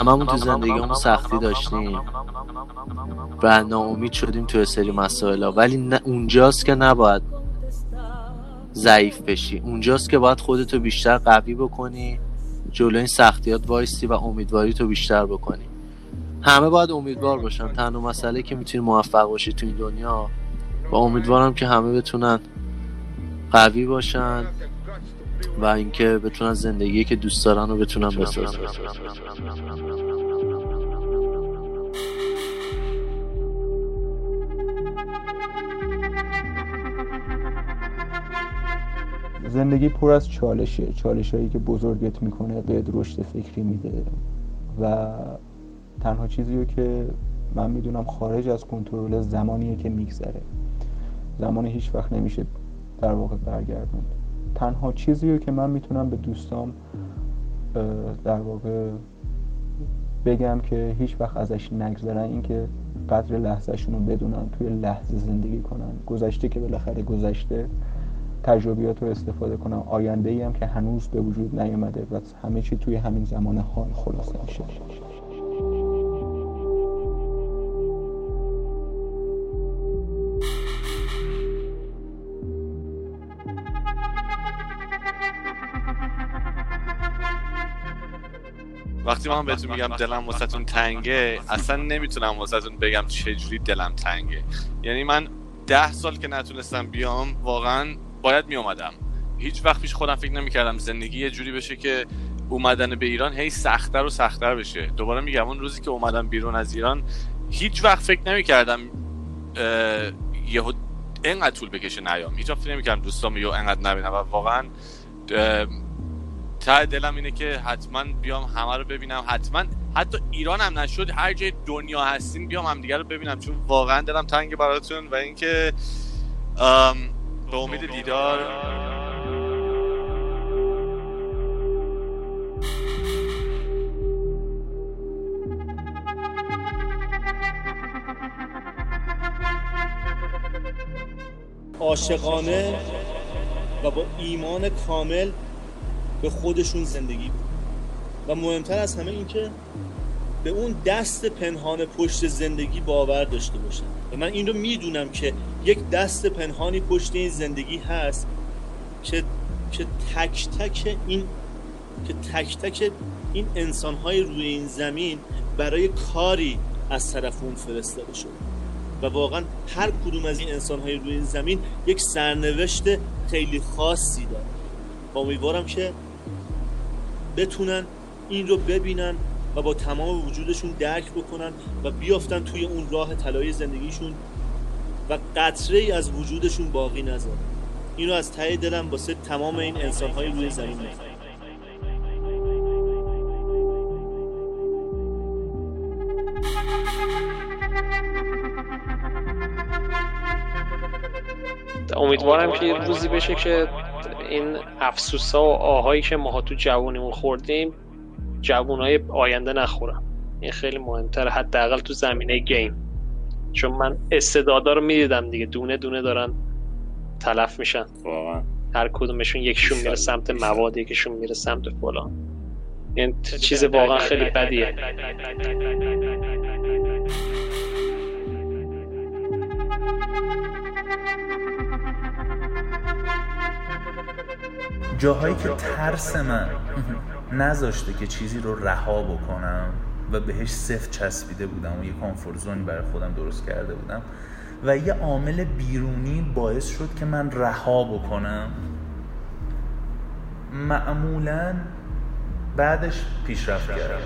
هممون تو زندگیمون سختی داشتیم. و ناامید شدیم تو سری مسائل ولی نه اونجاست که نباید ضعیف بشی. اونجاست که باید خودتو بیشتر قوی بکنی. جلو این سختیات وایستی و امیدواری تو بیشتر بکنی. همه باید امیدوار باشن. تنها مسئله که می‌تونی موفق باشی تو این دنیا. و امیدوارم که همه بتونن قوی باشن. و اینکه بتونن زندگی که دوست دارن رو بتونن بسازن. زندگی پر از چالشه چالش هایی که بزرگت می‌کنه به رشد فکری میده و تنها چیزی رو که من می‌دونم خارج از کنترل زمانیه که میگذره. زمان هیچ وقت نمیشه در واقع برگردوند. تنها چیزی رو که من می‌تونم به دوستام در واقع بگم که هیچ وقت ازش نگذرن این که قدر لحظهشون رو بدونن توی لحظه زندگی کنن. گذشته که بالاخره گذشته تجربیات رو استفاده کنم. آینده ای هم که هنوز به وجود نیامده و همه چی توی همین زمان حال خلاصه میشه. وقتی من بهتون میگم دلم واسهتون تنگه اصلا نمی‌تونم واسهتون بگم چجوری دلم تنگه. یعنی من ده سال که نتونستم بیام واقعا باید میومدم هیچ وقت پیش خودم فکر نمی‌کردم زندگی یه جوری بشه که اومدن به ایران هی سختتر و سختتر بشه. دوباره میگم اون روزی که اومدم بیرون از ایران هیچ وقت فکر نمی‌کردم یهو انقدر طول بکشه نیام. هیچ وقت فکر نمی‌کردم دوستام یهو انقدر نبینم. و واقعا ته دلم اینه که حتما بیام همه رو ببینم. حتما حتی ایران هم نشد هر جای دنیا هستیم بیام هم دیگر رو ببینم. چون واقعا دلم تنگ براتون و اینکه به امید دیدار. عاشقانه و با ایمان کامل به خودشون زندگی بود و مهمتر از همه اینکه به اون دست پنهان پشت زندگی باور داشته باشن. و من این رو می‌دونم که یک دست پنهانی پشت این زندگی هست که که تک تک این که تک تک این انسان های روی این زمین برای کاری از طرف اون فرستاده شده و واقعا هر کدوم از این انسان های روی این زمین یک سرنوشت خیلی خاصی داره. امیدوارم که بتونن این رو ببینن و با تمام وجودشون درک بکنن و بیافتن توی اون راه طلایی زندگیشون و قطره ای از وجودشون باقی نذارن. اینو از ته دلم واسه تمام این انسان های روی زمین میگم. امیدوارم که روزی بشه که این افسوسا و آهایی که ماها تو جوونیمون خوردیم جوونای آینده نخورم این خیلی مهمتره حداقل تو زمینه گیم چون من استعدادا رو می‌دیدم دیگه دونه دونه دارن تلف میشن واقعا هر کدومشون یکشون میره سمت مواد یکیشون میره سمت فلان این چیز واقعا خیلی بدیه جاهایی که ترس من نذاشته که چیزی رو رها بکنم و بهش صفر چسبیده بودم و یه کامفورت برای خودم درست کرده بودم و یه عامل بیرونی باعث شد که من رها بکنم معمولا بعدش پیشرفت کردم.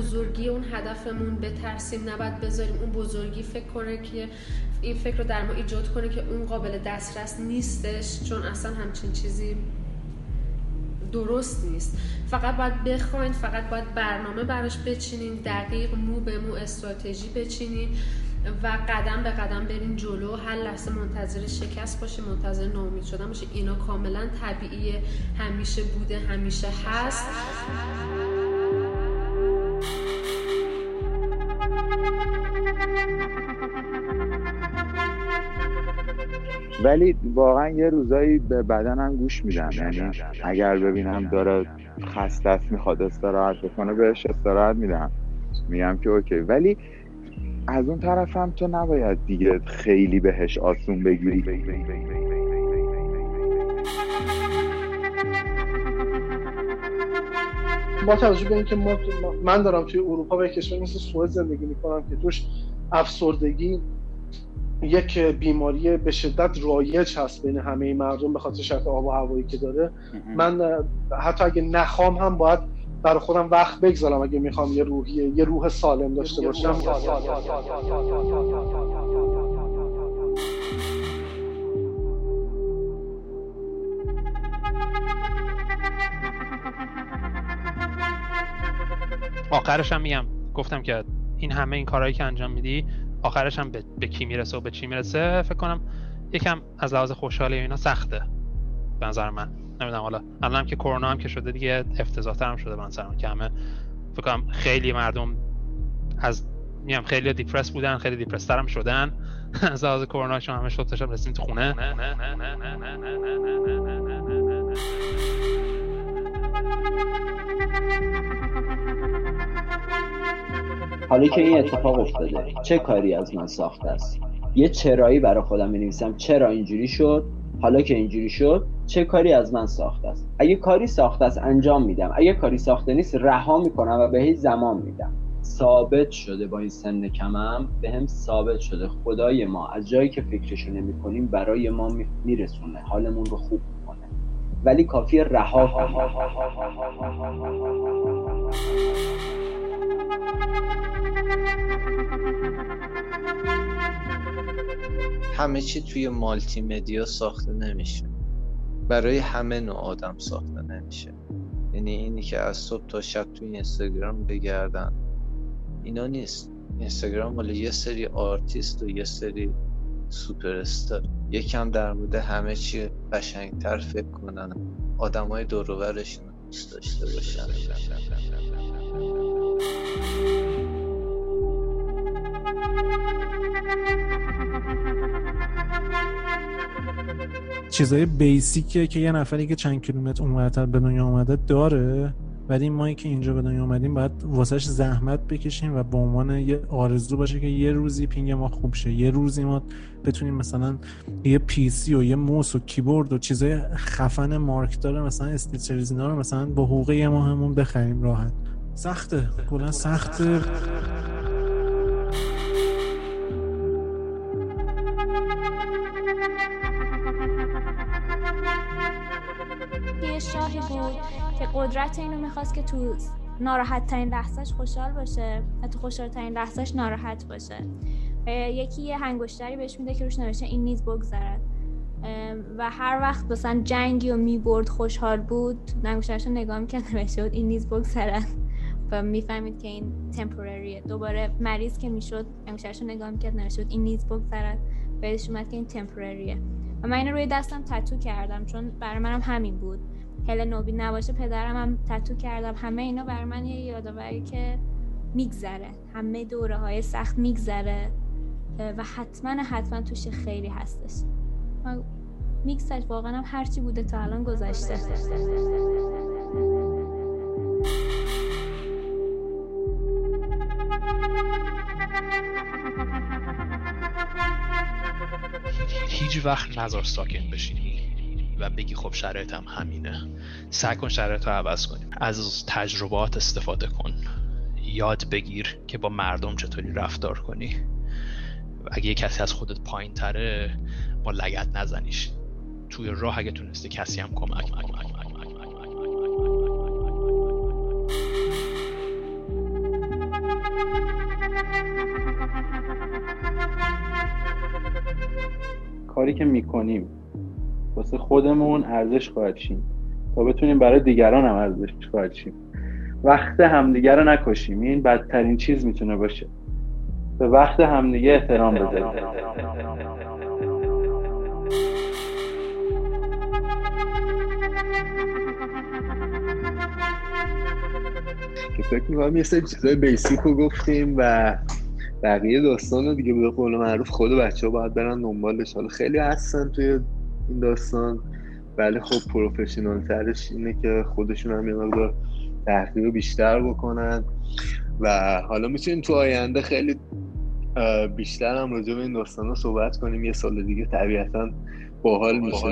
بزرگی اون هدفمون بترسیم نباید بذاریم اون بزرگی فکر کنه که این فکر رو در ما ایجاد کنه که اون قابل دسترس نیستش چون اصلا همچین چیزی درست نیست. فقط باید بخواین فقط باید برنامه براش بچینین دقیق مو به مو استراتژی بچینین و قدم به قدم برین جلو. هر لحظه منتظر شکست باشه منتظر ناامید شدن باشه اینا کاملا طبیعیه همیشه بوده همیشه هست. ولی واقعا یه روزایی به بدنم گوش میدم. یعنی اگر ببینم داره خسته می‌خواد استراحت بکنه بهش استراحت میدم. میگم که اوکی. ولی از اون طرف هم تو نباید دیگه خیلی بهش آسون بگیری. با توجه به اینکه من دارم توی اروپا به کشور مثل سوئد زندگی می‌کنم که توش افسردگی یک بیماری به شدت رایج هست بین همه مردم به خاطر شرط آب و هوایی که داره. من حتی اگه نخوام هم باید برای خودم وقت بگذارم اگه می‌خوام یه روحیه یه روح سالم داشته باشم. آخرش هم میگم. گفتم که این همه این کارهایی که انجام میدی آخرش هم به, به کی می‌رسه و به چی می‌رسه فکر کنم یکم از لحاظ خوشحالی اینا سخته. به نظر من. نمی‌دونم حالا الان که کرونا هم که شده دیگه افتضاحتر هم شده به نظر من که همه فکر کنم خیلی مردم از میام خیلی دیپرس بودن خیلی دیپرس هم شدن. از لحاظ کرونا چون همه شد تاشم رسیم تو خونه. حالا که این اتفاق افتاده چه کاری از من ساخته است؟ یه چرایی برای خودم نویسم چرا اینجوری شد؟ حالا که اینجوری شد چه کاری از من ساخته است؟ اگه کاری ساخته است انجام میدم. اگه کاری ساخته نیست رها می‌کنم و بهش زمان میدم. ثابت شده با این سن کمم به هم ثابت شده. خدای ما از جایی که فکرشو نمی کنیم برای ما میرسونه. حالمون رو خوب می‌کنه. ولی کافی رها همه چی توی مالتی مدیا ساخته نمیشه. برای همه نوع آدم ساخته نمیشه. یعنی اینی که از صبح تا شب توی اینستاگرام بگردن. اینا نیست. اینستاگرام مال یه سری آرتیست و یه سری سوپر استار یکم در مورد همه چی قشنگتر فکر کنن. آدمای دور دوست داشته باشن. چیزای بیسیکه که یه نفری که چند کیلومتر اونورتر به دنیا اومده داره ولی ما که اینجا به دنیا اومدیم باید واسهش زحمت بکشیم و به عنوان یه آرزو باشه که یه روزی پینگ ما خوب شه یه روزی ما بتونیم مثلا یه PC و یه موس و کیبورد و چیزای خفن مارک داره مثلا SteelSeries اینا رو مثلا با حقوق یه ماهمون بخریم راحت. سخته. کلا سخته. قدرت اینو می‌خواست که تو ناراحت ترین لحظهش خوشحال باشه و تو خوشحال ترین لحظهش ناراحت باشه. یکی یه هنگشتری بهش میده که روش نوشته این نیز بگذرد. و هر وقت مثلا جنگی و می‌برد خوشحال بود هنگشترش رو نگاه می‌کرد نوشته این نیز بگذرد. و می‌فهمید که این تمپوراریه دوباره مریض که می‌شد هنگشترش رو نگاه می‌کرد نوشته بود این نیز بگذرد. بهش اومد که این تمپوراریه و من اینو روی دستم تتو کردم چون برای منم همین بود. هل نوبی نباشه پدرم هم تتو کردم. همه اینا برای من یه یادآوری که میگذره. همه دوره های سخت میگذره و حتما حتما توش خیلی هستش. میگذشت واقعا هم هرچی بوده تا الان گذشته. هیچ وقت نظر ساکن بشینی. و بگی خب شرایطم همینه. سعی کن شرایط رو عوض کنی. از تجربات استفاده کن. یاد بگیر که با مردم چطوری رفتار کنی. اگه یه کسی از خودت پایین تره با لگت نزنیش. توی راه اگه تونستی کسی هم کمک کاری که می‌کنیم واسه خودمون ارزش خواهد شیم. تا بتونیم برای دیگران هم ارزش خواهد شیم. وقت همدیگه رو نکشیم. این بدترین چیز می‌تونه باشه. به وقت همدیگه احترام بذاریم. که فکر می‌کنم یه سری چیزای بیسیک رو گفتیم و بقیه داستان رو دیگه به قول معروف خود بچه ها باید برن دنبالش. حالا خیلی هستن توی این داستان. ولی خب پروفشنال ترش اینه که خودشون هم یه مقدار تحقیق بیشتر بکنن. و حالا می‌تونیم تو آینده خیلی بیشتر هم راجع به این داستان صحبت کنیم. یه سال دیگه طبیعتا باحال میشه